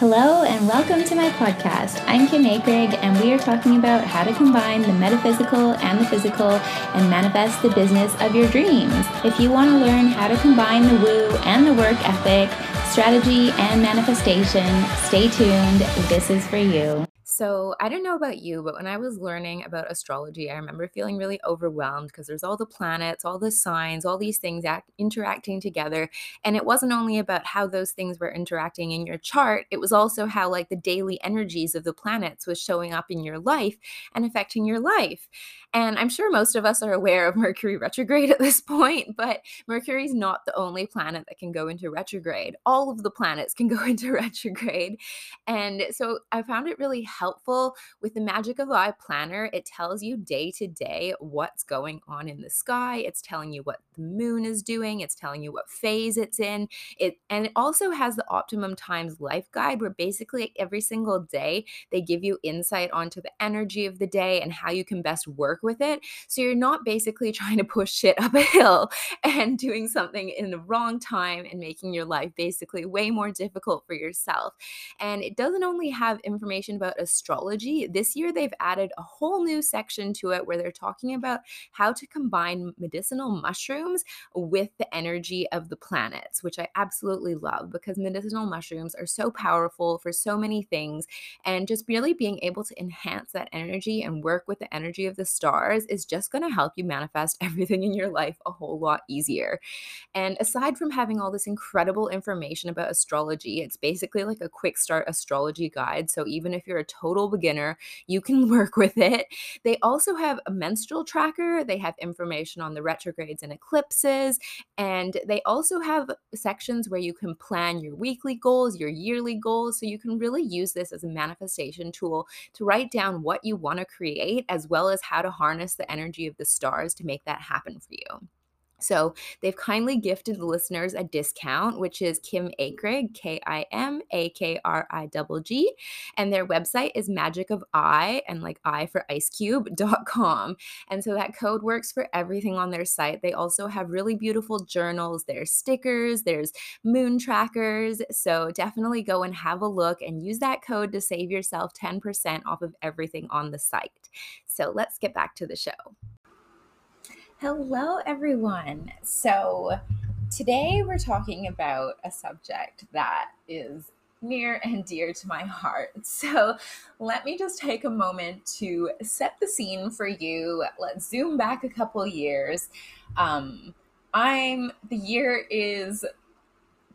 Hello, and welcome to my podcast. I'm Kim Akrig, and we are talking about how to combine the metaphysical and the physical and manifest the business of your dreams. If you want to learn how to combine the woo and the work ethic, strategy, and manifestation, stay tuned. This is for you. So, I don't know about you, but when I was learning about astrology, I remember feeling really overwhelmed because there's all the planets, all the signs, all these things act- interacting together. And it wasn't only about how those things were interacting in your chart, it was also how, like, the daily energies of the planets was showing up in your life and affecting your life. And I'm sure most of us are aware of Mercury retrograde at this point, but Mercury is not the only planet that can go into retrograde. All of the planets can go into retrograde. And so I found it really helpful with the Magic of I planner. It tells you day to day what's going on in the sky. It's telling you what the moon is doing. It's telling you what phase it's in. It and it also has the optimum times life guide where basically every single day they give you insight onto the energy of the day and how you can best work work with it. So you're not basically trying to push shit up a hill and doing something in the wrong time and making your life basically way more difficult for yourself. And it doesn't only have information about astrology, this year they've added a whole new section to it where they're talking about how to combine medicinal mushrooms with the energy of the planets, which I absolutely love because medicinal mushrooms are so powerful for so many things. And just really being able to enhance that energy and work with the energy of the stars stars is just going to help you manifest everything in your life a whole lot easier. And aside from having all this incredible information about astrology, it's basically like a quick start astrology guide. So even if you're a total beginner, you can work with it. They also have a menstrual tracker, they have information on the retrogrades and eclipses, and they also have sections where you can plan your weekly goals, your yearly goals. So you can really use this as a manifestation tool to write down what you want to create as well as how to harness the energy of the stars to make that happen for you. So they've kindly gifted the listeners a discount, which is Kim Akrig, K I M A K R I G G. And their website is magic of I and like I for ice cube.com. And so that code works for everything on their site. They also have really beautiful journals, there's stickers, there's moon trackers. So definitely go and have a look and use that code to save yourself 10% off of everything on the site. So let's get back to the show. Hello, everyone. So, today we're talking about a subject that is near and dear to my heart. So, let me just take a moment to set the scene for you. Let's zoom back a couple years. Um, I'm the year is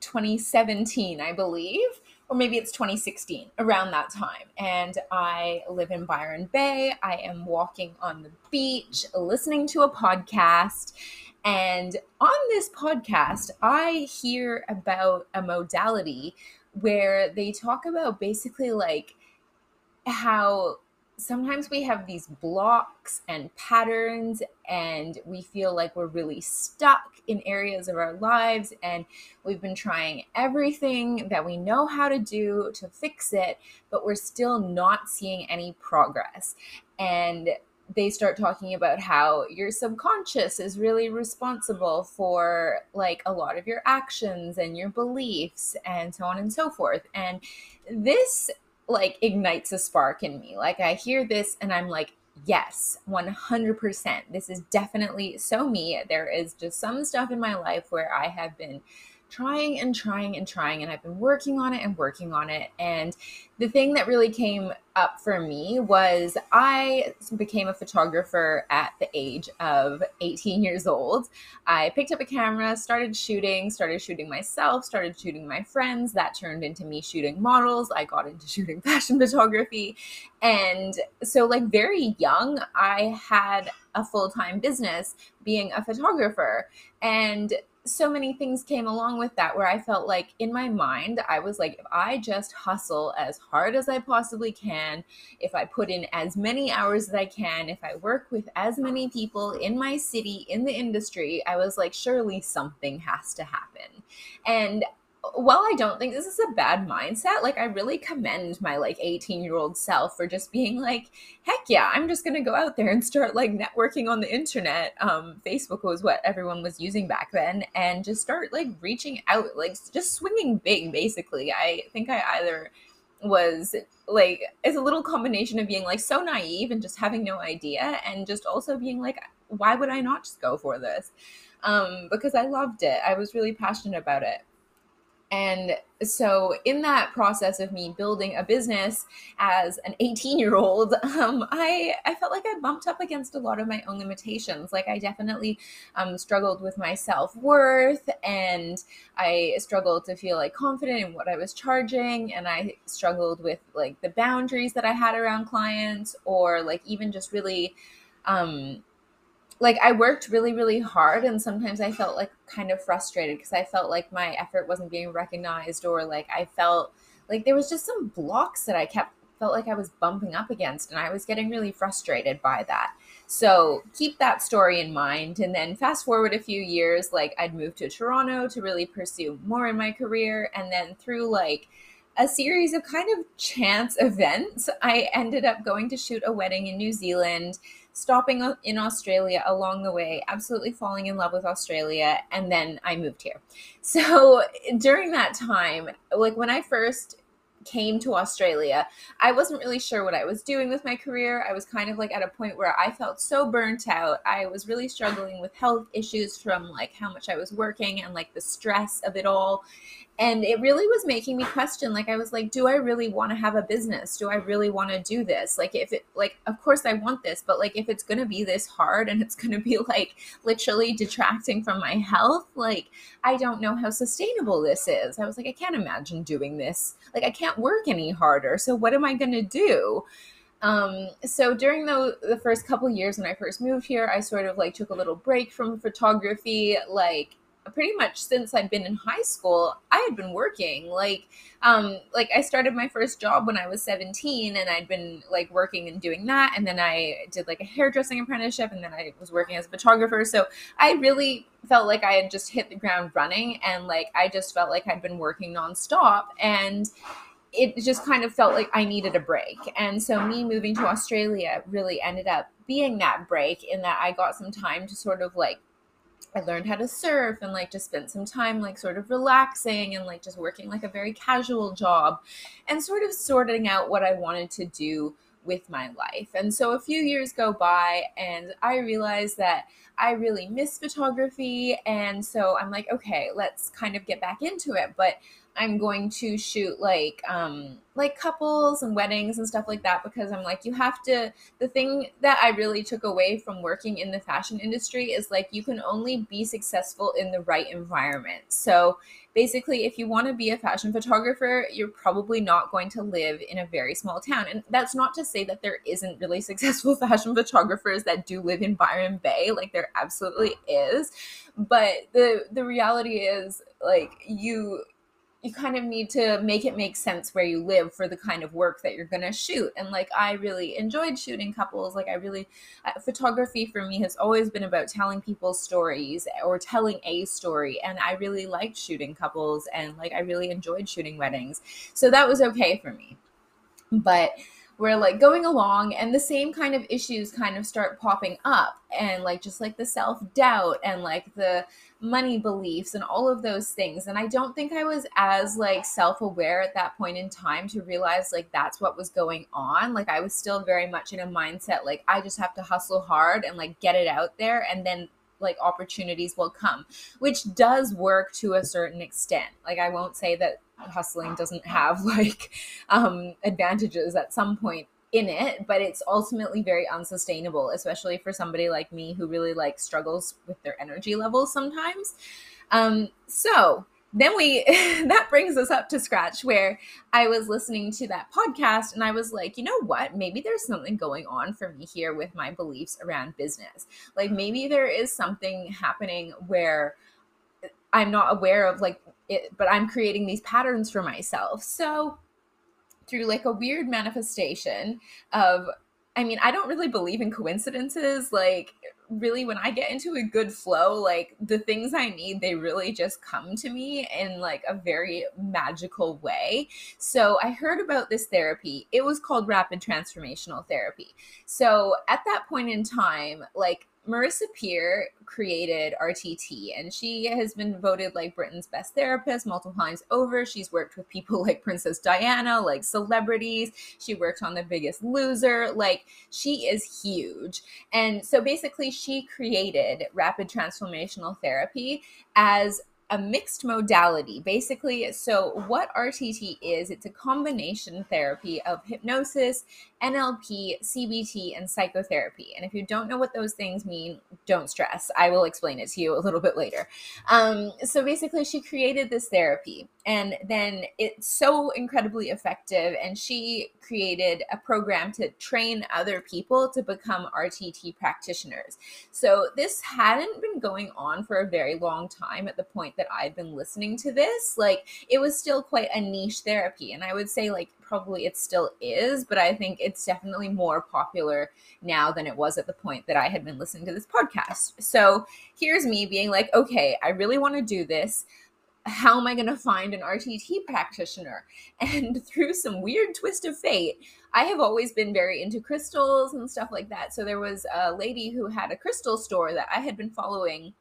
2017, I believe or maybe it's 2016, around that time. And I live in Byron Bay. I am walking on the beach, listening to a podcast. And on this podcast, I hear about a modality where they talk about basically like how sometimes we have these blocks and patterns and we feel like we're really stuck in areas of our lives and we've been trying everything that we know how to do to fix it but we're still not seeing any progress. And they start talking about how your subconscious is really responsible for like a lot of your actions and your beliefs and so on and so forth. And this like ignites a spark in me. Like I hear this and I'm like, yes, 100%. This is definitely so me. There is just some stuff in my life where I have been trying and trying and trying and I've been working on it and working on it and the thing that really came up for me was I became a photographer at the age of 18 years old. I picked up a camera, started shooting, started shooting myself, started shooting my friends. That turned into me shooting models. I got into shooting fashion photography. And so, like, very young, I had a full time business being a photographer. And so many things came along with that where I felt like in my mind, I was like, if I just hustle as hard as I possibly can, if I put in as many hours as I can, if I work with as many people in my city, in the industry, I was like, surely something has to happen. And while I don't think this is a bad mindset, like I really commend my like 18 year old self for just being like, heck yeah, I'm just gonna go out there and start like networking on the internet. Um, Facebook was what everyone was using back then, and just start like reaching out, like just swinging big. Basically, I think I either was like it's a little combination of being like so naive and just having no idea and just also being like why would I not just go for this? Um, because I loved it. I was really passionate about it. And so, in that process of me building a business as an 18 year old, um, I, I felt like I bumped up against a lot of my own limitations. Like, I definitely um, struggled with my self worth, and I struggled to feel like confident in what I was charging, and I struggled with like the boundaries that I had around clients, or like even just really. Um, like I worked really, really hard, and sometimes I felt like kind of frustrated because I felt like my effort wasn't being recognized, or like I felt like there was just some blocks that I kept felt like I was bumping up against, and I was getting really frustrated by that. So keep that story in mind, and then fast forward a few years, like I'd moved to Toronto to really pursue more in my career, and then through like a series of kind of chance events, I ended up going to shoot a wedding in New Zealand stopping in Australia along the way, absolutely falling in love with Australia, and then I moved here. So during that time, like when I first came to Australia, I wasn't really sure what I was doing with my career. I was kind of like at a point where I felt so burnt out. I was really struggling with health issues from like how much I was working and like the stress of it all and it really was making me question like i was like do i really want to have a business? Do i really want to do this? Like if it like of course i want this but like if it's going to be this hard and it's going to be like literally detracting from my health like i don't know how sustainable this is. I was like i can't imagine doing this. Like i can't work any harder. So what am i going to do? Um, so during the, the first couple years when I first moved here, I sort of like took a little break from photography. Like pretty much since I'd been in high school, I had been working. Like, um, like I started my first job when I was 17 and I'd been like working and doing that. And then I did like a hairdressing apprenticeship and then I was working as a photographer. So I really felt like I had just hit the ground running and like I just felt like I'd been working nonstop. And it just kind of felt like I needed a break. And so me moving to Australia really ended up being that break in that I got some time to sort of like I learned how to surf and like just spent some time like sort of relaxing and like just working like a very casual job and sort of sorting out what I wanted to do with my life. And so a few years go by and I realized that I really miss photography and so I'm like okay, let's kind of get back into it, but I'm going to shoot like um like couples and weddings and stuff like that because I'm like you have to the thing that I really took away from working in the fashion industry is like you can only be successful in the right environment. So basically if you want to be a fashion photographer, you're probably not going to live in a very small town. And that's not to say that there isn't really successful fashion photographers that do live in Byron Bay, like there absolutely is. But the the reality is like you you kind of need to make it make sense where you live for the kind of work that you're going to shoot. And like i really enjoyed shooting couples. Like i really uh, photography for me has always been about telling people's stories or telling a story. And i really liked shooting couples and like i really enjoyed shooting weddings. So that was okay for me. But we're like going along and the same kind of issues kind of start popping up and like just like the self-doubt and like the money beliefs and all of those things. And i don't think i was as like self-aware at that point in time to realize like that's what was going on. Like i was still very much in a mindset like i just have to hustle hard and like get it out there and then like opportunities will come which does work to a certain extent. Like i won't say that hustling doesn't have like um, advantages at some point in it but it's ultimately very unsustainable especially for somebody like me who really like struggles with their energy levels sometimes. Um, so then we that brings us up to scratch where i was listening to that podcast and i was like you know what? Maybe there's something going on for me here with my beliefs around business. Like maybe there is something happening where i'm not aware of like it, but I'm creating these patterns for myself. So through like a weird manifestation of I mean, I don't really believe in coincidences. Like, really, when I get into a good flow, like the things I need, they really just come to me in like a very magical way. So, I heard about this therapy. It was called rapid transformational therapy. So, at that point in time, like Marissa Peer created RTT and she has been voted like Britain's best therapist multiple times over. She's worked with people like Princess Diana, like celebrities. She worked on The Biggest Loser. Like she is huge. And so basically, she created rapid transformational therapy as a mixed modality basically so what rtt is it's a combination therapy of hypnosis NLP, CBT, and psychotherapy. And if you don't know what those things mean, don't stress. I will explain it to you a little bit later. Um, so basically, she created this therapy, and then it's so incredibly effective. And she created a program to train other people to become RTT practitioners. So this hadn't been going on for a very long time at the point that I'd been listening to this. Like, it was still quite a niche therapy. And I would say, like, probably it still is, but I think it's definitely more popular now than it was at the point that I had been listening to this podcast. So here's me being like, okay, I really want to do this. How am I going to find an RTT practitioner? And through some weird twist of fate, I have always been very into crystals and stuff like that. So there was a lady who had a crystal store that I had been following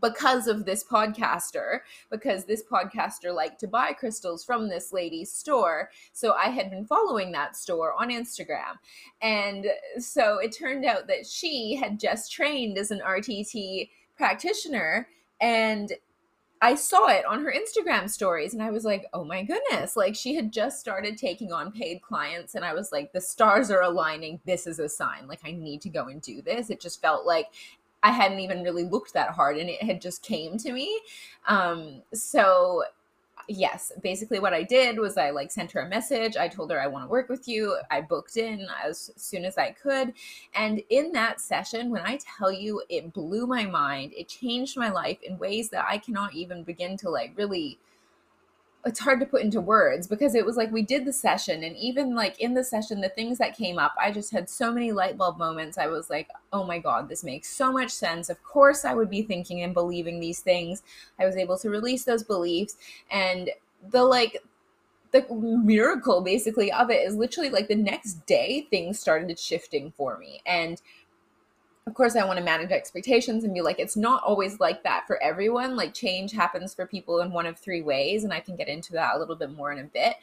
because of this podcaster because this podcaster liked to buy crystals from this lady's store so i had been following that store on instagram and so it turned out that she had just trained as an rtt practitioner and I saw it on her Instagram stories and I was like, oh my goodness. Like she had just started taking on paid clients and I was like, the stars are aligning. This is a sign. Like I need to go and do this. It just felt like I hadn't even really looked that hard and it had just came to me. Um, so yes, basically what I did was I like sent her a message. I told her I want to work with you. I booked in as soon as I could. And in that session, when I tell you it blew my mind, it changed my life in ways that I cannot even begin to like really it's hard to put into words because it was like we did the session and even like in the session the things that came up i just had so many light bulb moments. I was like oh my god this makes so much sense. Of course i would be thinking and believing these things. I was able to release those beliefs and the like the miracle basically of it is literally like the next day things started shifting for me. And of course i want to manage expectations and be like it's not always like that for everyone like change happens for people in one of three ways and i can get into that a little bit more in a bit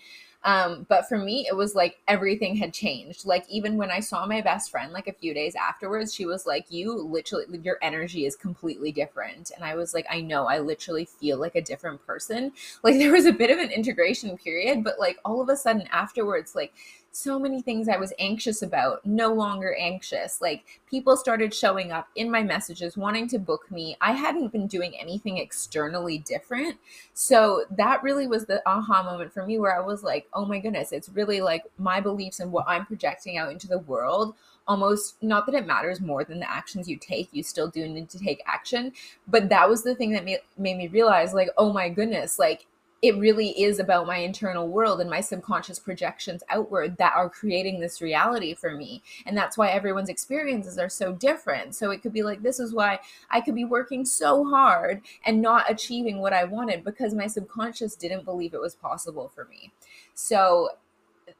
um, but for me, it was like everything had changed. Like even when I saw my best friend, like a few days afterwards, she was like, "You literally, your energy is completely different." And I was like, "I know. I literally feel like a different person." Like there was a bit of an integration period, but like all of a sudden afterwards, like so many things I was anxious about, no longer anxious. Like people started showing up in my messages wanting to book me. I hadn't been doing anything externally different. So that really was the aha moment for me where I was like, oh my goodness, it's really like my beliefs and what I'm projecting out into the world almost not that it matters more than the actions you take you still do need to take action but that was the thing that made, made me realize like oh my goodness like it really is about my internal world and my subconscious projections outward that are creating this reality for me. And that's why everyone's experiences are so different. So it could be like, this is why I could be working so hard and not achieving what I wanted because my subconscious didn't believe it was possible for me. So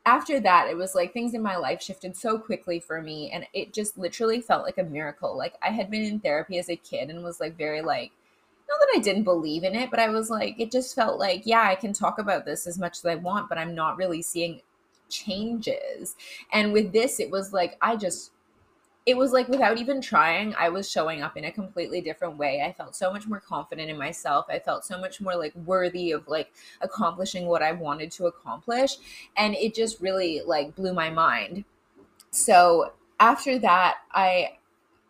after that, it was like things in my life shifted so quickly for me. And it just literally felt like a miracle. Like I had been in therapy as a kid and was like very like, not that I didn't believe in it, but I was like, it just felt like, yeah, I can talk about this as much as I want, but I'm not really seeing changes. And with this, it was like, I just, it was like without even trying, I was showing up in a completely different way. I felt so much more confident in myself. I felt so much more like worthy of like accomplishing what I wanted to accomplish. And it just really like blew my mind. So after that, I,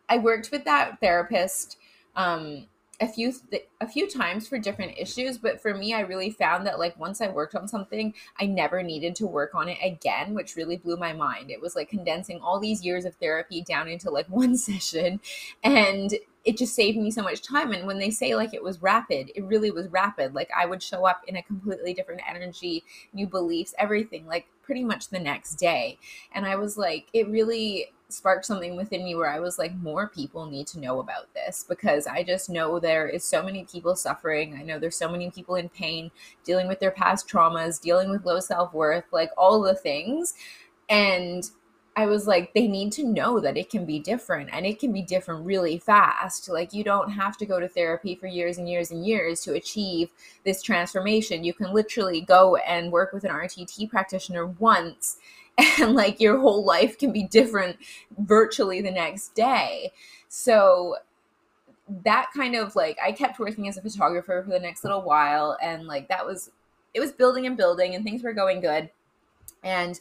I worked with that therapist. Um, a few th- a few times for different issues but for me i really found that like once i worked on something i never needed to work on it again which really blew my mind. It was like condensing all these years of therapy down into like one session and it just saved me so much time and when they say like it was rapid it really was rapid. Like i would show up in a completely different energy new beliefs everything like pretty much the next day and i was like it really sparked something within me where I was like, more people need to know about this because I just know there is so many people suffering. I know there's so many people in pain, dealing with their past traumas, dealing with low self worth, like all the things. And I was like, they need to know that it can be different and it can be different really fast. Like, you don't have to go to therapy for years and years and years to achieve this transformation. You can literally go and work with an RTT practitioner once, and like your whole life can be different virtually the next day. So, that kind of like, I kept working as a photographer for the next little while, and like, that was it was building and building, and things were going good. And,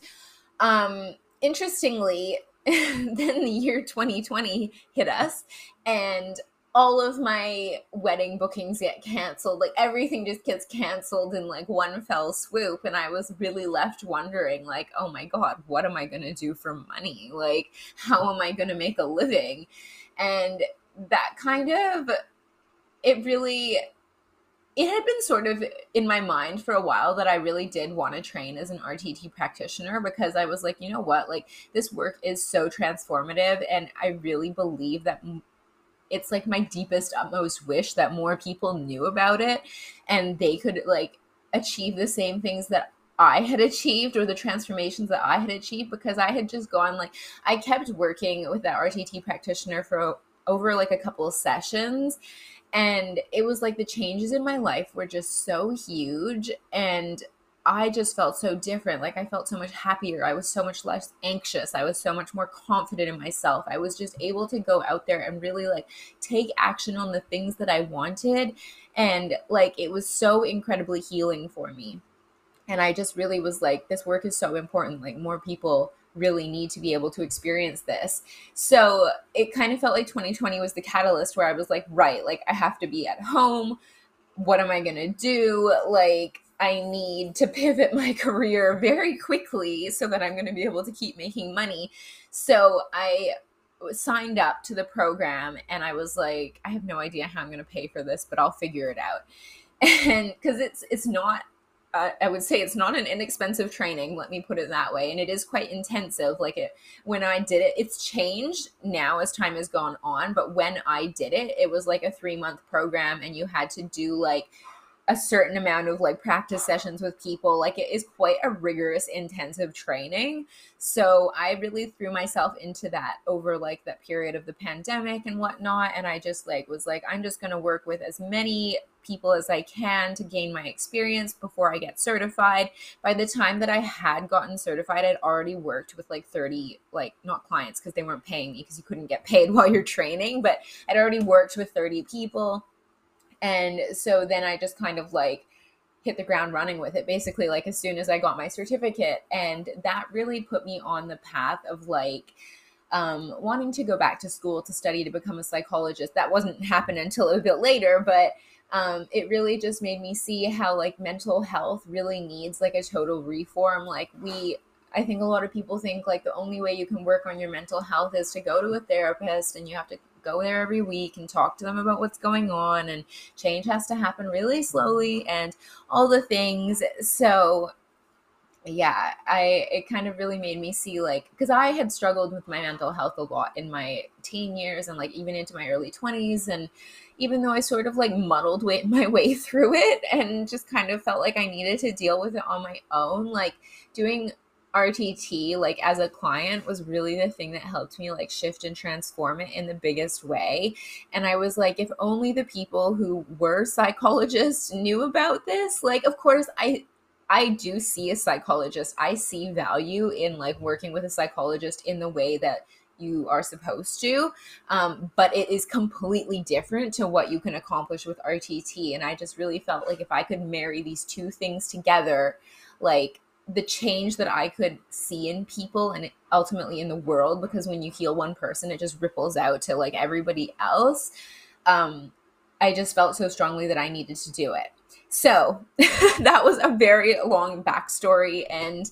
um, interestingly, then the year 2020 hit us and all of my wedding bookings get canceled. Like everything just gets canceled in like one fell swoop. And I was really left wondering, like, oh my God, what am I going to do for money? Like, how am I going to make a living? And that kind of, it really it had been sort of in my mind for a while that I really did want to train as an RTT practitioner because I was like, you know what? Like, this work is so transformative. And I really believe that it's like my deepest, utmost wish that more people knew about it and they could like achieve the same things that I had achieved or the transformations that I had achieved because I had just gone like, I kept working with that RTT practitioner for over like a couple of sessions and it was like the changes in my life were just so huge and I just felt so different. Like I felt so much happier. I was so much less anxious. I was so much more confident in myself. I was just able to go out there and really like take action on the things that I wanted. And like it was so incredibly healing for me. And I just really was like, this work is so important. Like more people really need to be able to experience this. So it kind of felt like 2020 was the catalyst where I was like, right, like I have to be at home. What am I going to do? Like, I need to pivot my career very quickly so that I'm going to be able to keep making money. So I signed up to the program and I was like, I have no idea how I'm going to pay for this, but I'll figure it out. And because it's it's not uh, I would say it's not an inexpensive training. Let me put it that way, and it is quite intensive. Like it when I did it, it's changed now as time has gone on. But when I did it, it was like a three month program, and you had to do like a certain amount of like practice sessions with people. Like it is quite a rigorous, intensive training. So I really threw myself into that over like that period of the pandemic and whatnot. And I just like was like, I'm just going to work with as many people as I can to gain my experience before I get certified. By the time that I had gotten certified, I'd already worked with like 30, like not clients because they weren't paying me because you couldn't get paid while you're training, but I'd already worked with 30 people and so then I just kind of like hit the ground running with it basically like as soon as I got my certificate and that really put me on the path of like um, wanting to go back to school to study to become a psychologist. That wasn't happen until a bit later, but um, it really just made me see how like mental health really needs like a total reform. Like we, I think a lot of people think like the only way you can work on your mental health is to go to a therapist and you have to go there every week and talk to them about what's going on and change has to happen really slowly and all the things. So yeah i it kind of really made me see like because i had struggled with my mental health a lot in my teen years and like even into my early 20s and even though i sort of like muddled my way through it and just kind of felt like i needed to deal with it on my own like doing RTT like as a client was really the thing that helped me like shift and transform it in the biggest way. And I was like if only the people who were psychologists knew about this. Like of course I I do see a psychologist. I see value in like working with a psychologist in the way that you are supposed to. Um, but it is completely different to what you can accomplish with RTT. And I just really felt like if I could marry these two things together, like the change that I could see in people and ultimately in the world because when you heal one person it just ripples out to like everybody else um I just felt so strongly that I needed to do it. So that was a very long backstory and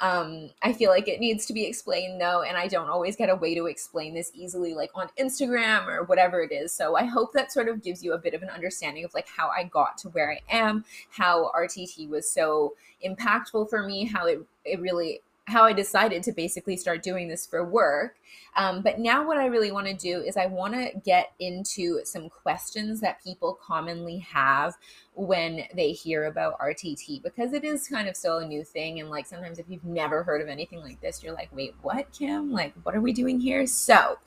um, I feel like it needs to be explained though, and I don't always get a way to explain this easily, like on Instagram or whatever it is. So I hope that sort of gives you a bit of an understanding of like how I got to where I am, how RTT was so impactful for me, how it it really how I decided to basically start doing this for work. Um, but now, what I really want to do is I want to get into some questions that people commonly have when they hear about RTT because it is kind of still a new thing. And like sometimes if you've never heard of anything like this, you're like, wait, what, Kim? Like, what are we doing here? So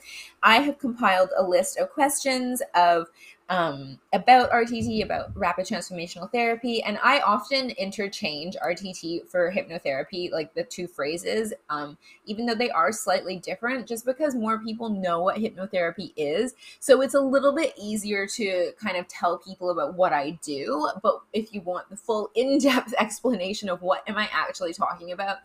I have compiled a list of questions of um, about RTT, about rapid transformational therapy. And I often interchange RTT for hypnotherapy, like the two phrases, um, even though they are slightly different, just because more people know what hypnotherapy is. So it's a little bit easier to kind of tell people about what I do. But if you want the full in depth explanation of what am I actually talking about,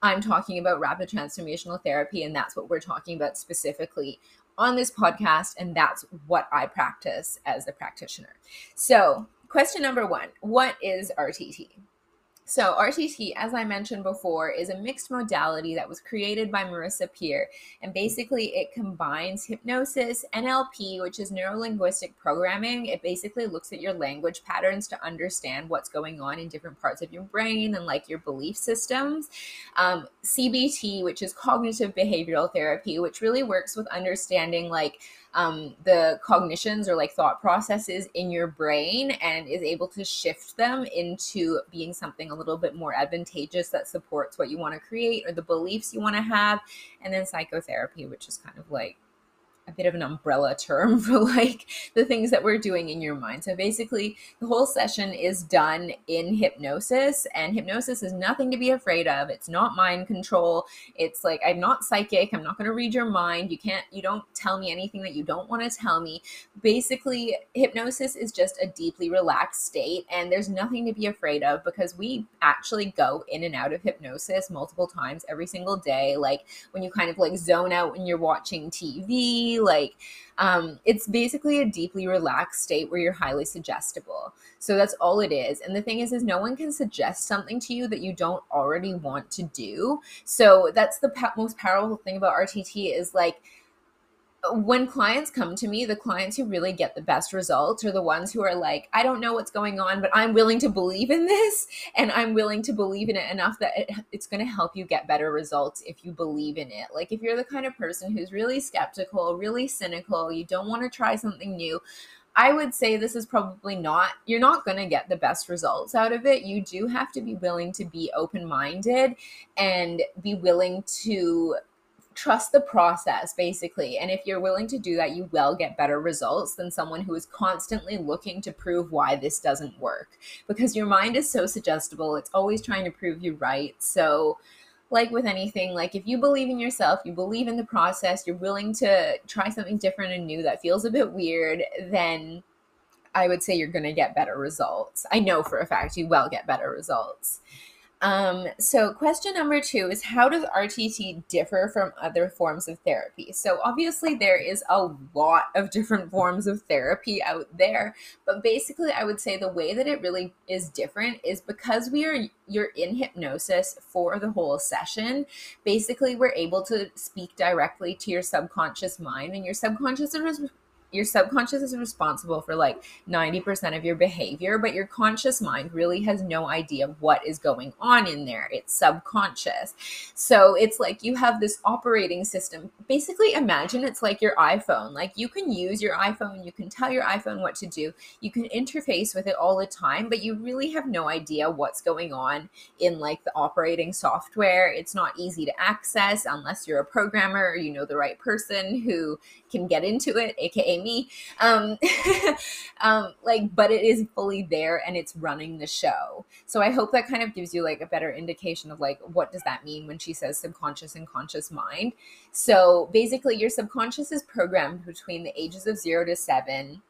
I'm talking about rapid transformational therapy, and that's what we're talking about specifically on this podcast, and that's what I practice as a practitioner. So, question number one What is RTT? So, RTT, as I mentioned before, is a mixed modality that was created by Marissa Peer. And basically, it combines hypnosis, NLP, which is neuro linguistic programming. It basically looks at your language patterns to understand what's going on in different parts of your brain and like your belief systems. Um, CBT, which is cognitive behavioral therapy, which really works with understanding like um, the cognitions or like thought processes in your brain and is able to shift them into being something a little bit more advantageous that supports what you want to create or the beliefs you want to have. And then psychotherapy, which is kind of like a bit of an umbrella term for like the things that we're doing in your mind. So basically, the whole session is done in hypnosis, and hypnosis is nothing to be afraid of. It's not mind control. It's like I'm not psychic. I'm not going to read your mind. You can't, you don't tell me anything that you don't want to tell me. Basically, hypnosis is just a deeply relaxed state, and there's nothing to be afraid of because we actually go in and out of hypnosis multiple times every single day. Like when you kind of like zone out when you're watching TV like um, it's basically a deeply relaxed state where you're highly suggestible. So that's all it is. And the thing is, is no one can suggest something to you that you don't already want to do. So that's the most powerful thing about RTT is like when clients come to me, the clients who really get the best results are the ones who are like, I don't know what's going on, but I'm willing to believe in this and I'm willing to believe in it enough that it, it's going to help you get better results if you believe in it. Like, if you're the kind of person who's really skeptical, really cynical, you don't want to try something new, I would say this is probably not, you're not going to get the best results out of it. You do have to be willing to be open minded and be willing to trust the process basically. And if you're willing to do that you will get better results than someone who is constantly looking to prove why this doesn't work. Because your mind is so suggestible it's always trying to prove you right. So like with anything like if you believe in yourself you believe in the process you're willing to try something different and new that feels a bit weird then i would say you're going to get better results. I know for a fact you will get better results um, so, question number two is how does RTT differ from other forms of therapy? So, obviously, there is a lot of different forms of therapy out there, but basically, I would say the way that it really is different is because we are you're in hypnosis for the whole session. Basically, we're able to speak directly to your subconscious mind, and your subconscious is your subconscious is responsible for like 90% of your behavior, but your conscious mind really has no idea what is going on in there. It's subconscious. So it's like you have this operating system. Basically, imagine it's like your iPhone. Like you can use your iPhone, you can tell your iPhone what to do, you can interface with it all the time, but you really have no idea what's going on in like the operating software. It's not easy to access unless you're a programmer or you know the right person who can get into it, aka me. Um, um, like, but it is fully there and it's running the show. So I hope that kind of gives you like a better indication of like what does that mean when she says subconscious and conscious mind. So basically, your subconscious is programmed between the ages of zero to seven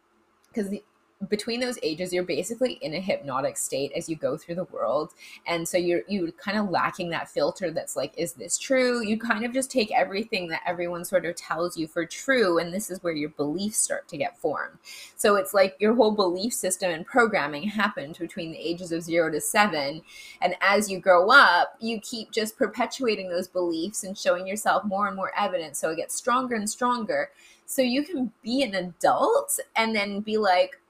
because the between those ages you're basically in a hypnotic state as you go through the world. And so you're you kind of lacking that filter that's like is this true? You kind of just take everything that everyone sort of tells you for true and this is where your beliefs start to get formed. So it's like your whole belief system and programming happens between the ages of 0 to 7 and as you grow up you keep just perpetuating those beliefs and showing yourself more and more evidence so it gets stronger and stronger. So you can be an adult and then be like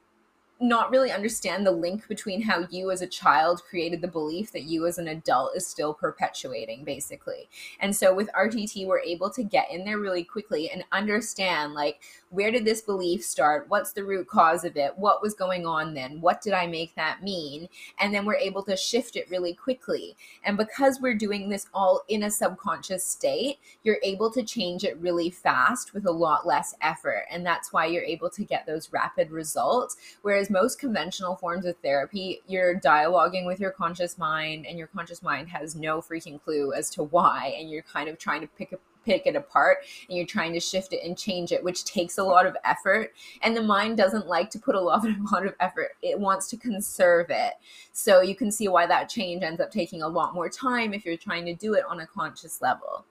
not really understand the link between how you as a child created the belief that you as an adult is still perpetuating basically. And so with rtt we're able to get in there really quickly and understand like where did this belief start? What's the root cause of it? What was going on then? What did i make that mean? And then we're able to shift it really quickly. And because we're doing this all in a subconscious state you're able to change it really fast with a lot less effort. And that's why you're able to get those rapid results. Whereas most conventional forms of therapy, you're dialoguing with your conscious mind, and your conscious mind has no freaking clue as to why, and you're kind of trying to pick a pick it apart and you're trying to shift it and change it which takes a lot of effort. And the mind doesn't like to put a lot, a lot of effort. It wants to conserve it. So you can see why that change ends up taking a lot more time if you're trying to do it on a conscious level.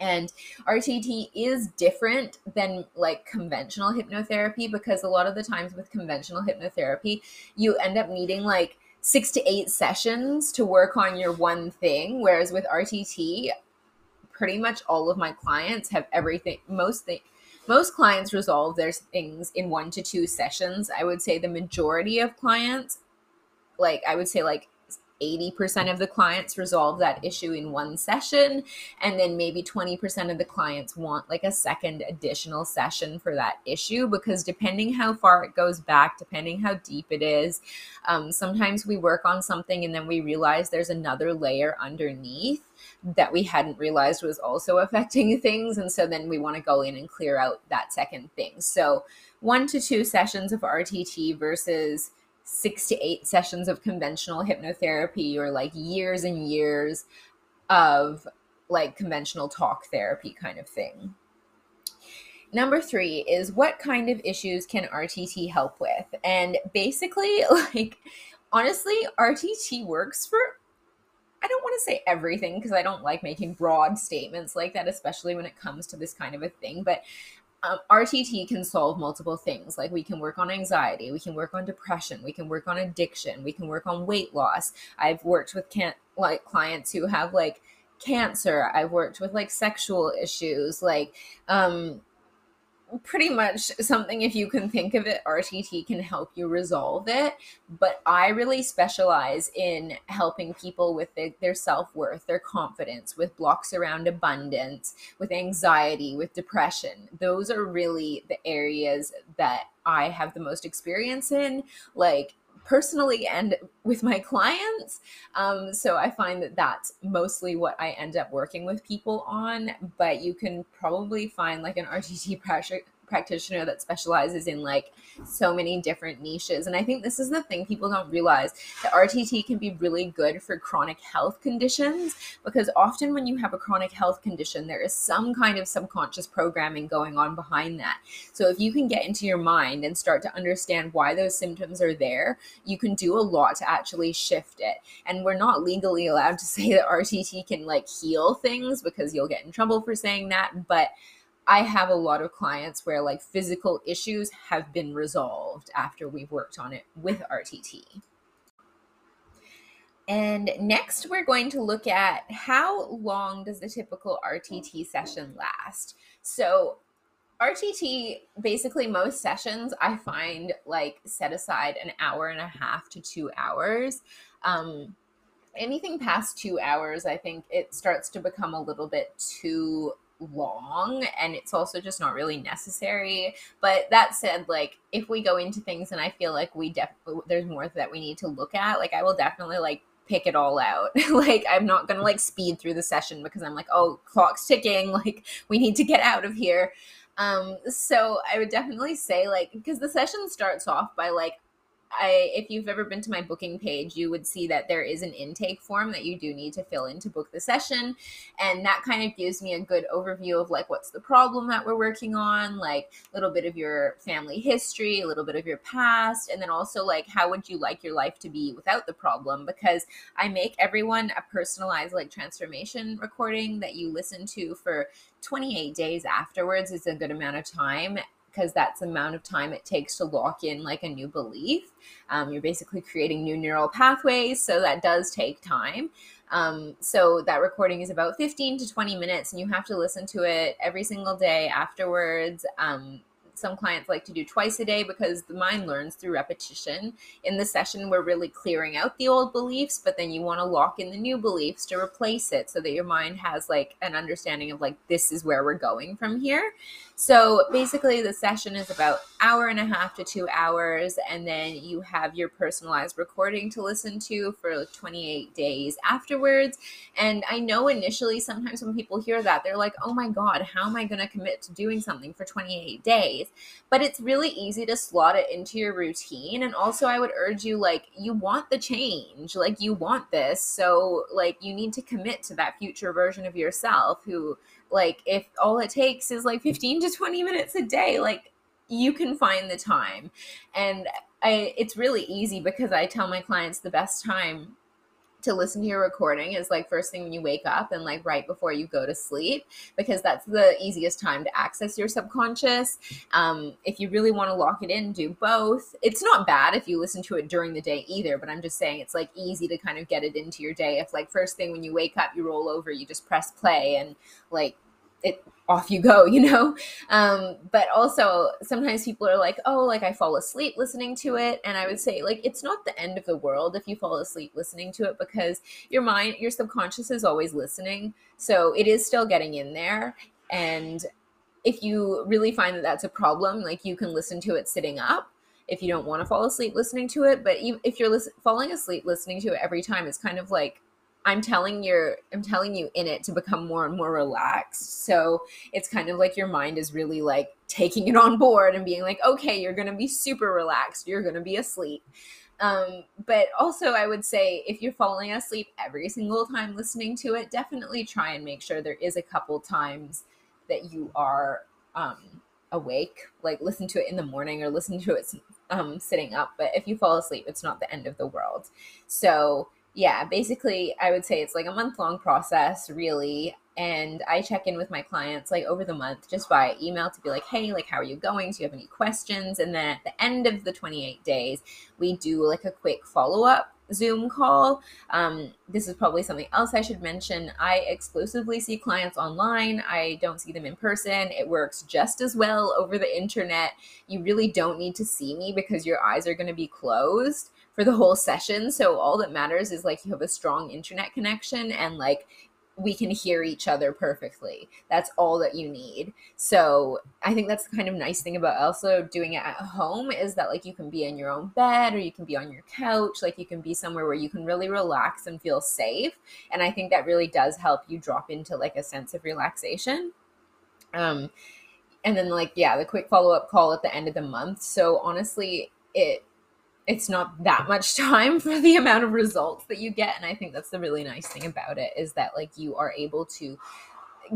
And RTT is different than like conventional hypnotherapy because a lot of the times with conventional hypnotherapy, you end up needing like six to eight sessions to work on your one thing. Whereas with RTT, pretty much all of my clients have everything, most things most clients resolve their things in one to two sessions. I would say the majority of clients, like I would say like 80% of the clients resolve that issue in one session and then maybe 20% of the clients want like a second additional session for that issue because depending how far it goes back depending how deep it is um, sometimes we work on something and then we realize there's another layer underneath that we hadn't realized was also affecting things and so then we want to go in and clear out that second thing. So one to two sessions of rtt versus six to eight sessions of conventional hypnotherapy or like years and years of like conventional talk therapy kind of thing. Number three is what kind of issues can RTT help with? And basically, like, honestly, RTT works for, I don't want to say everything because I don't like making broad statements like that, especially when it comes to this kind of a thing. But um, RTT can solve multiple things. Like we can work on anxiety, we can work on depression, we can work on addiction, we can work on weight loss. I've worked with can like clients who have like cancer. I've worked with like sexual issues, like um pretty much something if you can think of it rtt can help you resolve it but i really specialize in helping people with the, their self-worth their confidence with blocks around abundance with anxiety with depression. Those are really the areas that i have the most experience in. Like personally and with my clients. Um, so I find that that's mostly what I end up working with people on. But you can probably find like an RTT pressure practitioner that specializes in like so many different niches. And I think this is the thing people don't realize that RTT can be really good for chronic health conditions because often when you have a chronic health condition, there is some kind of subconscious programming going on behind that. So if you can get into your mind and start to understand why those symptoms are there, you can do a lot to actually shift it. And we're not legally allowed to say that RTT can like heal things because you'll get in trouble for saying that, but I have a lot of clients where like physical issues have been resolved after we've worked on it with RTT. And next, we're going to look at how long does the typical RTT session last. So, RTT, basically, most sessions I find like set aside an hour and a half to two hours. Um, anything past two hours, I think it starts to become a little bit too long and it's also just not really necessary. But that said like if we go into things and i feel like we definitely there's more that we need to look at like i will definitely like pick it all out. Like i'm not gonna like speed through the session because i'm like oh clock's ticking. Like we need to get out of here. Um so i would definitely say like because the session starts off by like I, if you've ever been to my booking page, you would see that there is an intake form that you do need to fill in to book the session. And that kind of gives me a good overview of like what's the problem that we're working on, like a little bit of your family history, a little bit of your past, and then also like how would you like your life to be without the problem? Because I make everyone a personalized like transformation recording that you listen to for 28 days afterwards is a good amount of time because that's the amount of time it takes to lock in like a new belief. Um, you're basically creating new neural pathways, so that does take time. Um, so that recording is about 15 to 20 minutes, and you have to listen to it every single day afterwards. Um, some clients like to do twice a day because the mind learns through repetition. In the session, we're really clearing out the old beliefs, but then you want to lock in the new beliefs to replace it so that your mind has like an understanding of like, this is where we're going from here. So basically, the session is about hour and a half to two hours, and then you have your personalized recording to listen to for 28 days afterwards. And I know initially, sometimes when people hear that, they're like, "Oh my god, how am I going to commit to doing something for 28 days?" But it's really easy to slot it into your routine. And also, I would urge you, like, you want the change, like you want this, so like you need to commit to that future version of yourself who like if all it takes is like 15 to 20 minutes a day like you can find the time. And I, it's really easy because i tell my clients the best time to listen to your recording is like first thing when you wake up and like right before you go to sleep because that's the easiest time to access your subconscious. Um, if you really want to lock it in do both. It's not bad if you listen to it during the day either but i'm just saying it's like easy to kind of get it into your day. If like first thing when you wake up you roll over you just press play and like it off you go, you know? Um, but also sometimes people are like, oh, like I fall asleep listening to it. And I would say, like, it's not the end of the world if you fall asleep listening to it because your mind, your subconscious is always listening. So it is still getting in there. And if you really find that that's a problem, like you can listen to it sitting up if you don't want to fall asleep listening to it. But if you're lis- falling asleep listening to it every time, it's kind of like I'm telling your I'm telling you in it to become more and more relaxed. So it's kind of like your mind is really like taking it on board and being like, okay, you're gonna be super relaxed. You're gonna be asleep. Um, but also, I would say if you're falling asleep every single time listening to it, definitely try and make sure there is a couple times that you are um, awake. Like listen to it in the morning or listen to it um, sitting up. But if you fall asleep, it's not the end of the world. So yeah, basically, I would say it's like a month long process, really. And I check in with my clients like over the month just by email to be like, hey, like, how are you going? Do you have any questions? And then at the end of the 28 days, we do like a quick follow up Zoom call. Um, this is probably something else I should mention. I exclusively see clients online. I don't see them in person. It works just as well over the internet. You really don't need to see me because your eyes are going to be closed for the whole session. So all that matters is like you have a strong internet connection and like we can hear each other perfectly. That's all that you need. So I think that's the kind of nice thing about also doing it at home is that like you can be in your own bed or you can be on your couch, like you can be somewhere where you can really relax and feel safe. And I think that really does help you drop into like a sense of relaxation. Um and then like yeah, the quick follow-up call at the end of the month. So honestly, it it's not that much time for the amount of results that you get and i think that's the really nice thing about it is that like you are able to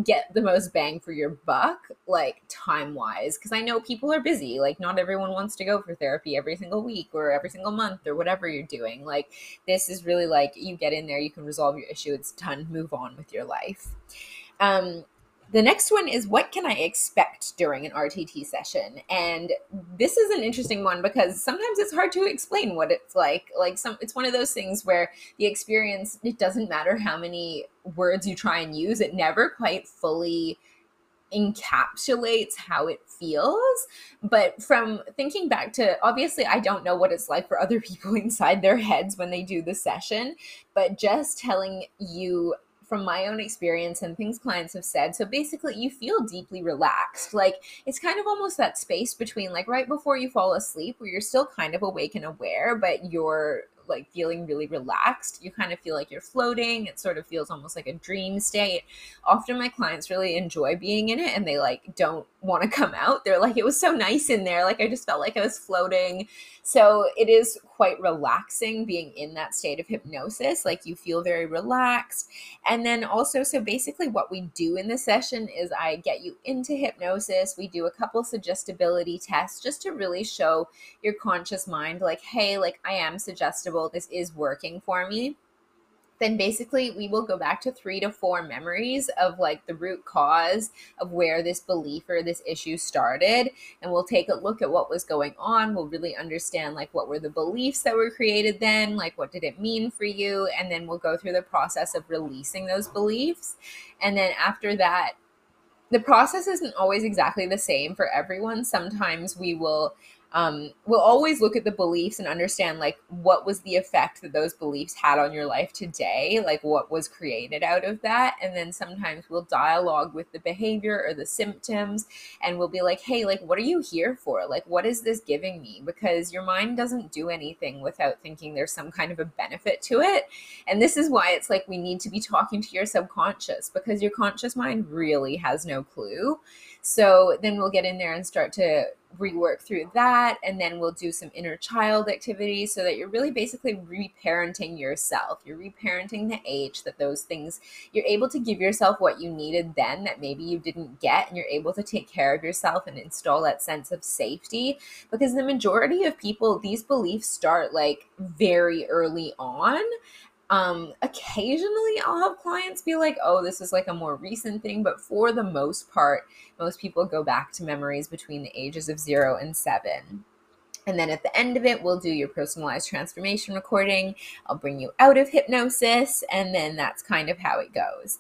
get the most bang for your buck like time wise because i know people are busy like not everyone wants to go for therapy every single week or every single month or whatever you're doing like this is really like you get in there you can resolve your issue it's done move on with your life. Um the next one is what can I expect during an RTT session? And this is an interesting one because sometimes it's hard to explain what it's like. Like some it's one of those things where the experience it doesn't matter how many words you try and use, it never quite fully encapsulates how it feels. But from thinking back to obviously, I don't know what it's like for other people inside their heads when they do the session, but just telling you from my own experience and things clients have said. So basically, you feel deeply relaxed. Like it's kind of almost that space between like right before you fall asleep where you're still kind of awake and aware, but you're like feeling really relaxed. You kind of feel like you're floating. It sort of feels almost like a dream state. Often my clients really enjoy being in it and they like don't want to come out. They're like, it was so nice in there. Like I just felt like I was floating. So it is quite relaxing being in that state of hypnosis. Like you feel very relaxed. And then also, so basically, what we do in the session is I get you into hypnosis. We do a couple suggestibility tests just to really show your conscious mind, like, hey, like I am suggestible. This is working for me then basically we will go back to three to four memories of like the root cause of where this belief or this issue started. And we'll take a look at what was going on. We'll really understand like what were the beliefs that were created then, like what did it mean for you? And then we'll go through the process of releasing those beliefs. And then after that, the process isn't always exactly the same for everyone. Sometimes we will um, we'll always look at the beliefs and understand like what was the effect that those beliefs had on your life today? Like what was created out of that? And then sometimes we'll dialogue with the behavior or the symptoms and we'll be like hey like what are you here for? Like what is this giving me? Because your mind doesn't do anything without thinking there's some kind of a benefit to it. And this is why it's like we need to be talking to your subconscious because your conscious mind really has no clue so then we'll get in there and start to rework through that. And then we'll do some inner child activities so that you're really basically reparenting yourself. You're reparenting the age that those things, you're able to give yourself what you needed then that maybe you didn't get. And you're able to take care of yourself and install that sense of safety. Because the majority of people, these beliefs start like very early on. Um, occasionally I'll have clients be like, oh, this is like a more recent thing, but for the most part, most people go back to memories between the ages of zero and seven. And then at the end of it, we'll do your personalized transformation recording. I'll bring you out of hypnosis, and then that's kind of how it goes.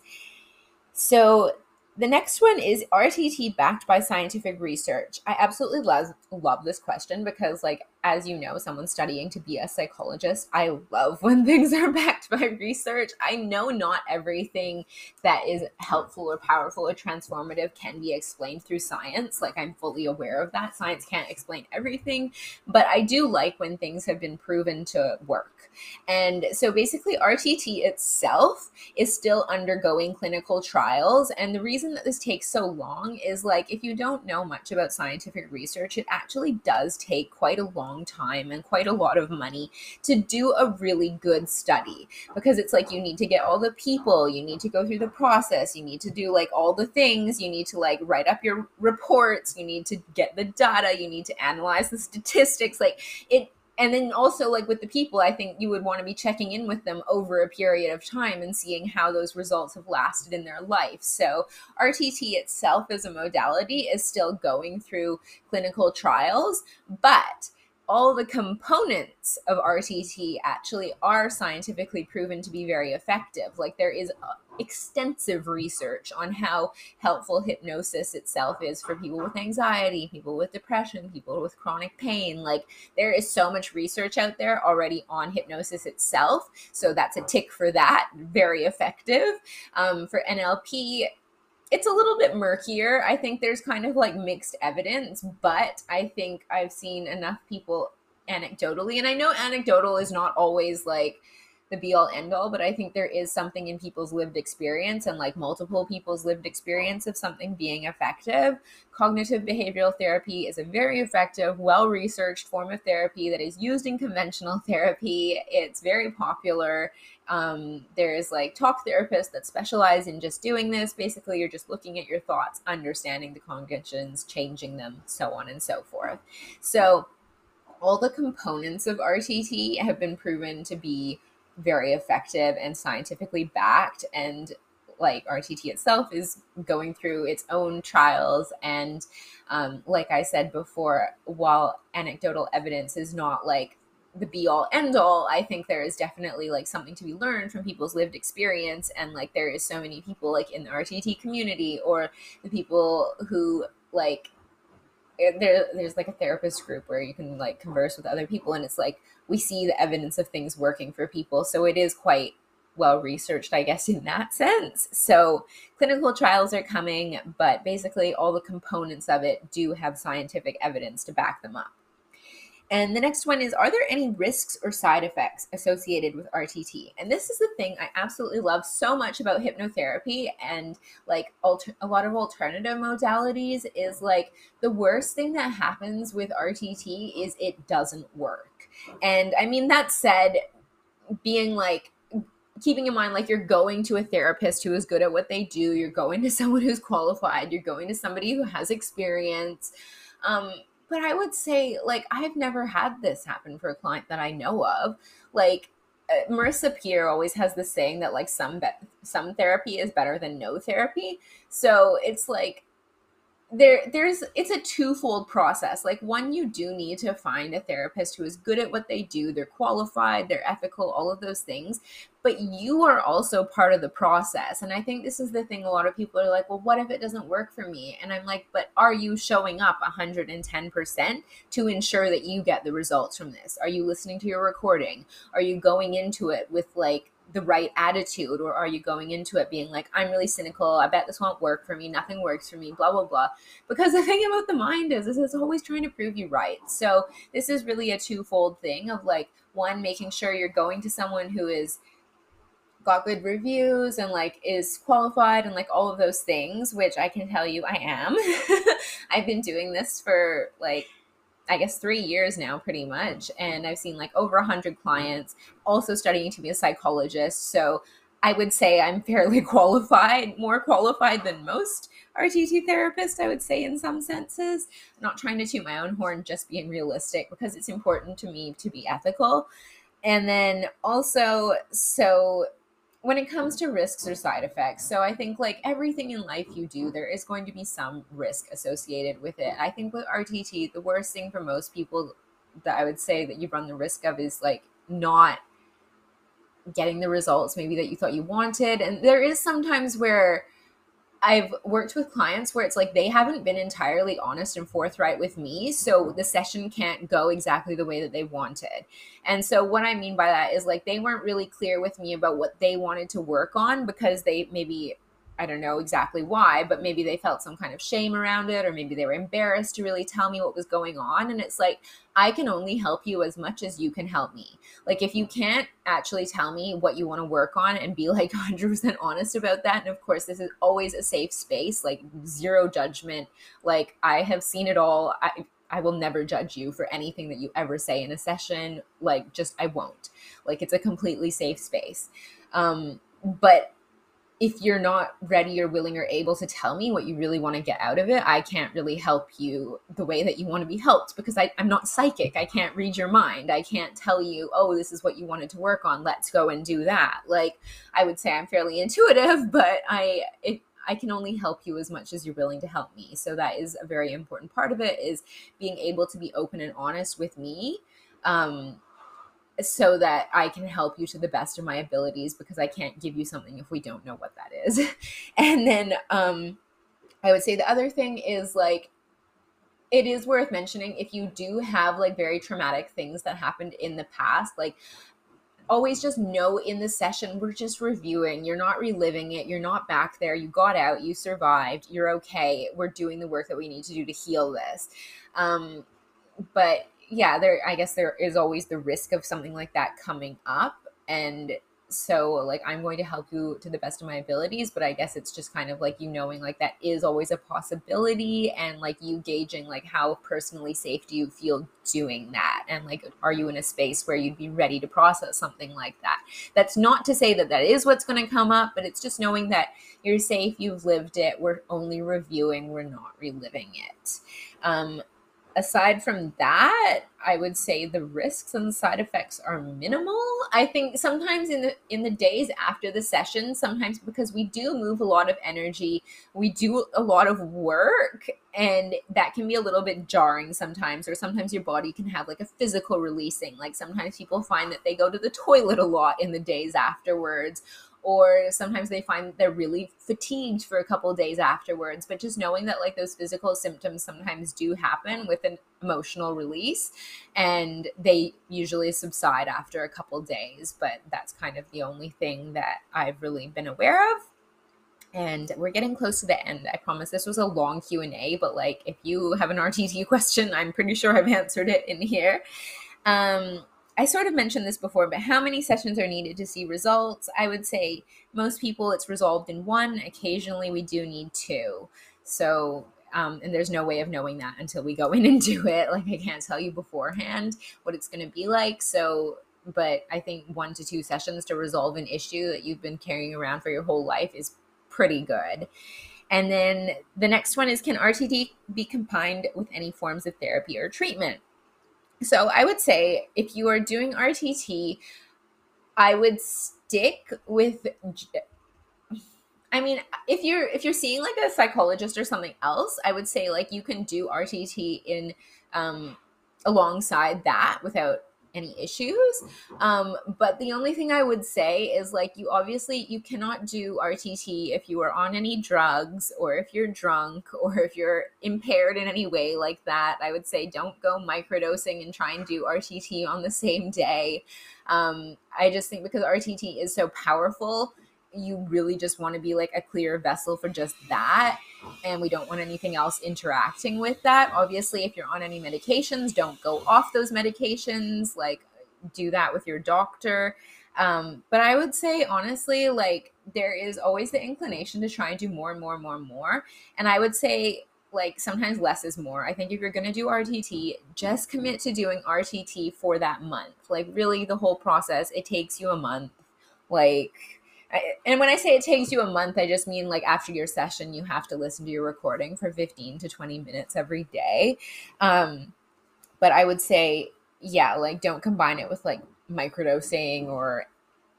So the next one is RTT backed by scientific research. I absolutely love love this question because like as you know, someone studying to be a psychologist, I love when things are backed by research. I know not everything that is helpful or powerful or transformative can be explained through science. Like, I'm fully aware of that. Science can't explain everything, but I do like when things have been proven to work. And so basically, RTT itself is still undergoing clinical trials. And the reason that this takes so long is like, if you don't know much about scientific research, it actually does take quite a long long time and quite a lot of money to do a really good study because it's like you need to get all the people, you need to go through the process, you need to do like all the things, you need to like write up your reports, you need to get the data, you need to analyze the statistics. Like it and then also like with the people i think you would want to be checking in with them over a period of time and seeing how those results have lasted in their life so rtt itself as a modality is still going through clinical trials but all the components of RTT actually are scientifically proven to be very effective. Like there is uh, extensive research on how helpful hypnosis itself is for people with anxiety, people with depression, people with chronic pain. Like there is so much research out there already on hypnosis itself. So that's a tick for that. Very effective. Um, for NLP, it's a little bit murkier. I think there's kind of like mixed evidence, but I think I've seen enough people anecdotally, and I know anecdotal is not always like the be all end all, but I think there is something in people's lived experience and like multiple people's lived experience of something being effective. Cognitive behavioral therapy is a very effective, well researched form of therapy that is used in conventional therapy. It's very popular. Um, there's like talk therapists that specialize in just doing this. Basically, you're just looking at your thoughts, understanding the cognitions, changing them, so on and so forth. So, all the components of RTT have been proven to be very effective and scientifically backed and like RTT itself is going through its own trials. And um, like I said before, while anecdotal evidence is not like the be all end all, I think there is definitely like something to be learned from people's lived experience. And like there is so many people like in the RTT community or the people who like there there's like a therapist group where you can like converse with other people and it's like we see the evidence of things working for people so it is quite well researched i guess in that sense so clinical trials are coming but basically all the components of it do have scientific evidence to back them up and the next one is Are there any risks or side effects associated with RTT? And this is the thing I absolutely love so much about hypnotherapy and like alter- a lot of alternative modalities is like the worst thing that happens with RTT is it doesn't work. And I mean, that said, being like, keeping in mind like you're going to a therapist who is good at what they do you're going to someone who's qualified you're going to somebody who has experience um, but I would say, like, I've never had this happen for a client that I know of. Like, uh, Marissa Peer always has this saying that like some be- some therapy is better than no therapy. So it's like there there's it's a twofold process. Like one you do need to find a therapist who is good at what they do they're qualified they're ethical all of those things but you are also part of the process. And i think this is the thing a lot of people are like well what if it doesn't work for me? And i'm like but are you showing up 110% to ensure that you get the results from this? Are you listening to your recording? Are you going into it with like the right attitude or are you going into it being like i'm really cynical. I bet this won't work for me. Nothing works for me blah blah blah. Because the thing about the mind is, is it's always trying to prove you right. So this is really a twofold thing of like one making sure you're going to someone who is got good reviews and like is qualified and like all of those things which i can tell you i am. I've been doing this for like I guess three years now, pretty much. And I've seen like over a hundred clients, also studying to be a psychologist. So I would say I'm fairly qualified, more qualified than most RTT therapists, I would say in some senses. I'm not trying to toot my own horn, just being realistic because it's important to me to be ethical. And then also, so when it comes to risks or side effects, so I think like everything in life you do, there is going to be some risk associated with it. I think with RTT, the worst thing for most people that I would say that you run the risk of is like not getting the results maybe that you thought you wanted. And there is sometimes where I've worked with clients where it's like they haven't been entirely honest and forthright with me. So the session can't go exactly the way that they wanted. And so what I mean by that is like they weren't really clear with me about what they wanted to work on because they maybe I don't know exactly why, but maybe they felt some kind of shame around it, or maybe they were embarrassed to really tell me what was going on. And it's like, I can only help you as much as you can help me. Like, if you can't actually tell me what you want to work on and be like 100% honest about that, and of course, this is always a safe space, like zero judgment. Like, I have seen it all. I, I will never judge you for anything that you ever say in a session. Like, just, I won't. Like, it's a completely safe space. Um, but if you're not ready or willing or able to tell me what you really want to get out of it, I can't really help you the way that you want to be helped because I, am not psychic. I can't read your mind. I can't tell you, oh, this is what you wanted to work on. Let's go and do that. Like I would say I'm fairly intuitive, but I it, I can only help you as much as you're willing to help me. So that is a very important part of it is being able to be open and honest with me. Um, so that I can help you to the best of my abilities because I can't give you something if we don't know what that is. and then um I would say the other thing is like it is worth mentioning if you do have like very traumatic things that happened in the past like always just know in the session we're just reviewing you're not reliving it you're not back there you got out you survived you're okay we're doing the work that we need to do to heal this um but yeah, there I guess there is always the risk of something like that coming up and so like I'm going to help you to the best of my abilities, but I guess it's just kind of like you knowing like that is always a possibility and like you gauging like how personally safe do you feel doing that and like are you in a space where you'd be ready to process something like that. That's not to say that that is what's going to come up, but it's just knowing that you're safe, you've lived it, we're only reviewing, we're not reliving it. Um aside from that i would say the risks and side effects are minimal. I think sometimes in the in the days after the session sometimes because we do move a lot of energy we do a lot of work and that can be a little bit jarring sometimes or sometimes your body can have like a physical releasing. Like sometimes people find that they go to the toilet a lot in the days afterwards or sometimes they find they're really fatigued for a couple days afterwards but just knowing that like those physical symptoms sometimes do happen with an emotional release and they usually subside after a couple days but that's kind of the only thing that i've really been aware of. And we're getting close to the end. I promise this was a long q&a but like if you have an rtt question i'm pretty sure i've answered it in here. Um I sort of mentioned this before, but how many sessions are needed to see results? I would say most people it's resolved in one. Occasionally, we do need two. So, um, and there's no way of knowing that until we go in and do it. Like, I can't tell you beforehand what it's going to be like. So, but I think one to two sessions to resolve an issue that you've been carrying around for your whole life is pretty good. And then the next one is Can RTT be combined with any forms of therapy or treatment? So I would say if you are doing RTT, I would stick with I mean, if you're if you're seeing like a psychologist or something else, I would say like you can do RTT in um alongside that without any issues. Um, but the only thing i would say is like you obviously you cannot do rtt if you are on any drugs or if you're drunk or if you're impaired in any way like that. I would say don't go microdosing and try and do rtt on the same day. Um, i just think because rtt is so powerful you really just want to be like a clear vessel for just that and we don't want anything else interacting with that obviously if you're on any medications don't go off those medications like do that with your doctor um, but i would say honestly like there is always the inclination to try and do more and more and more and more and i would say like sometimes less is more. I think if you're going to do RTT, just commit to doing RTT for that month. Like really the whole process, it takes you a month. Like and when I say it takes you a month, I just mean like after your session, you have to listen to your recording for 15 to 20 minutes every day. Um, but I would say, yeah, like don't combine it with like microdosing or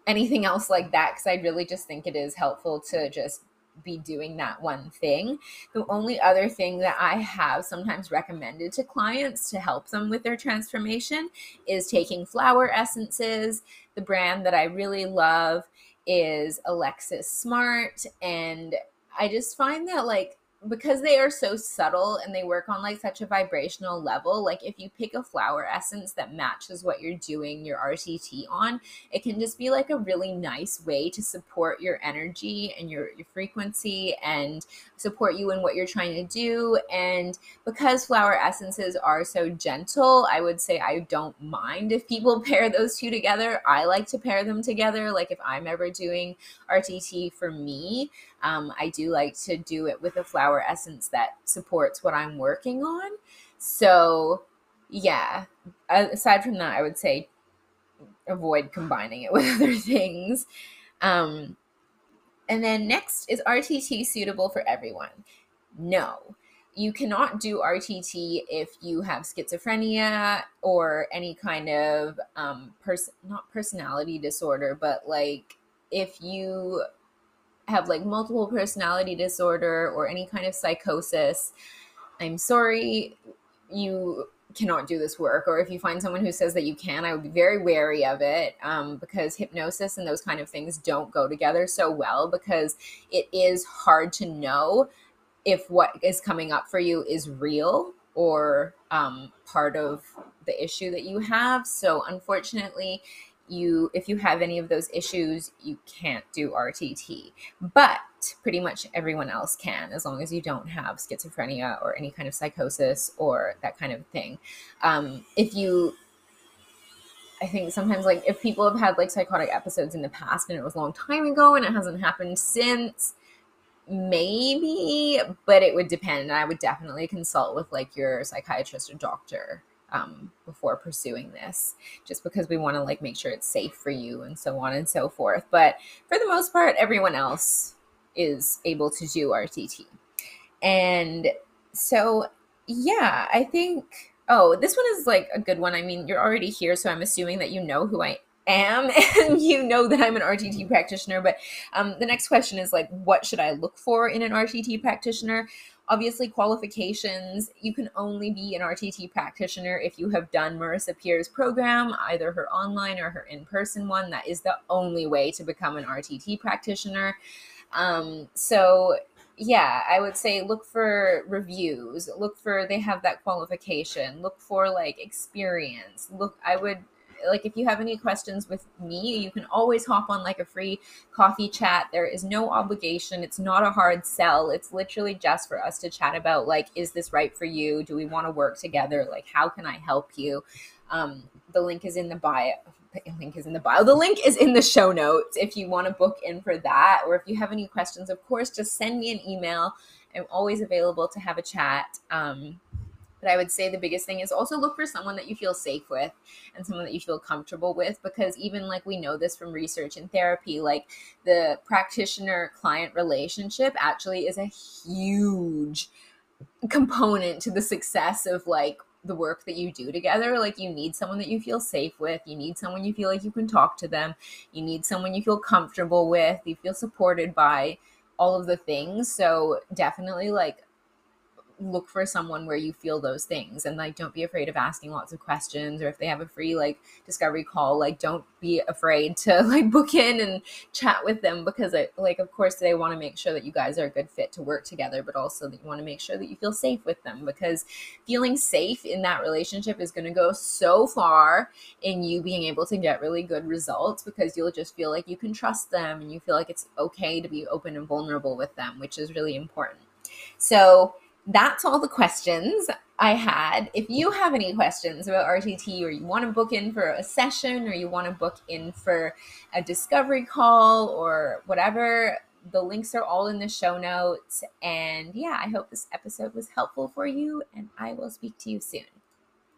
anything else like that because I really just think it is helpful to just be doing that one thing. The only other thing that I have sometimes recommended to clients to help them with their transformation is taking flower essences. The brand that I really love is Alexis Smart. And I just find that like because they are so subtle and they work on like such a vibrational level like if you pick a flower essence that matches what you're doing your rtt on it can just be like a really nice way to support your energy and your, your frequency and support you in what you're trying to do. And because flower essences are so gentle i would say i don't mind if people pair those two together. I like to pair them together like if i'm ever doing rtt for me um, I do like to do it with a flower essence that supports what I'm working on. So, yeah, aside from that, I would say avoid combining it with other things. Um, and then next is RTT suitable for everyone? No. You cannot do RTT if you have schizophrenia or any kind of um, person, not personality disorder, but like if you have like multiple personality disorder or any kind of psychosis, I'm sorry, you cannot do this work. Or if you find someone who says that you can, I would be very wary of it um, because hypnosis and those kind of things don't go together so well because it is hard to know if what is coming up for you is real or um, part of the issue that you have. So, unfortunately, you if you have any of those issues you can't do rtt but pretty much everyone else can as long as you don't have schizophrenia or any kind of psychosis or that kind of thing. Um, if you i think sometimes like if people have had like psychotic episodes in the past and it was a long time ago and it hasn't happened since maybe but it would depend. And i would definitely consult with like your psychiatrist or doctor um, before pursuing this, just because we want to like make sure it's safe for you and so on and so forth. But for the most part, everyone else is able to do RTT. And so, yeah, I think, oh, this one is like a good one. I mean, you're already here, so I'm assuming that you know who I am and you know that I'm an RTT practitioner. But um, the next question is like, what should I look for in an RTT practitioner? Obviously, qualifications you can only be an RTT practitioner if you have done Marissa Peer's program, either her online or her in person one. That is the only way to become an RTT practitioner. Um, so, yeah, I would say look for reviews, look for they have that qualification, look for like experience. Look, I would like if you have any questions with me you can always hop on like a free coffee chat there is no obligation it's not a hard sell it's literally just for us to chat about like is this right for you do we want to work together like how can i help you um, the link is in the bio the link is in the bio. The link is in the show notes if you want to book in for that, or if you have any questions. Of course, just send me an email. I'm always available to have a chat. Um, but I would say the biggest thing is also look for someone that you feel safe with and someone that you feel comfortable with because even like we know this from research and therapy, like the practitioner client relationship actually is a huge component to the success of like the work that you do together. Like you need someone that you feel safe with. You need someone you feel like you can talk to them. You need someone you feel comfortable with. You feel supported by all of the things. So definitely like look for someone where you feel those things and like don't be afraid of asking lots of questions or if they have a free like discovery call like don't be afraid to like book in and chat with them because I, like of course they want to make sure that you guys are a good fit to work together but also that you want to make sure that you feel safe with them because feeling safe in that relationship is going to go so far in you being able to get really good results because you'll just feel like you can trust them and you feel like it's okay to be open and vulnerable with them which is really important. So that's all the questions I had. If you have any questions about RTT or you want to book in for a session or you want to book in for a discovery call or whatever, the links are all in the show notes. And yeah, I hope this episode was helpful for you, and I will speak to you soon.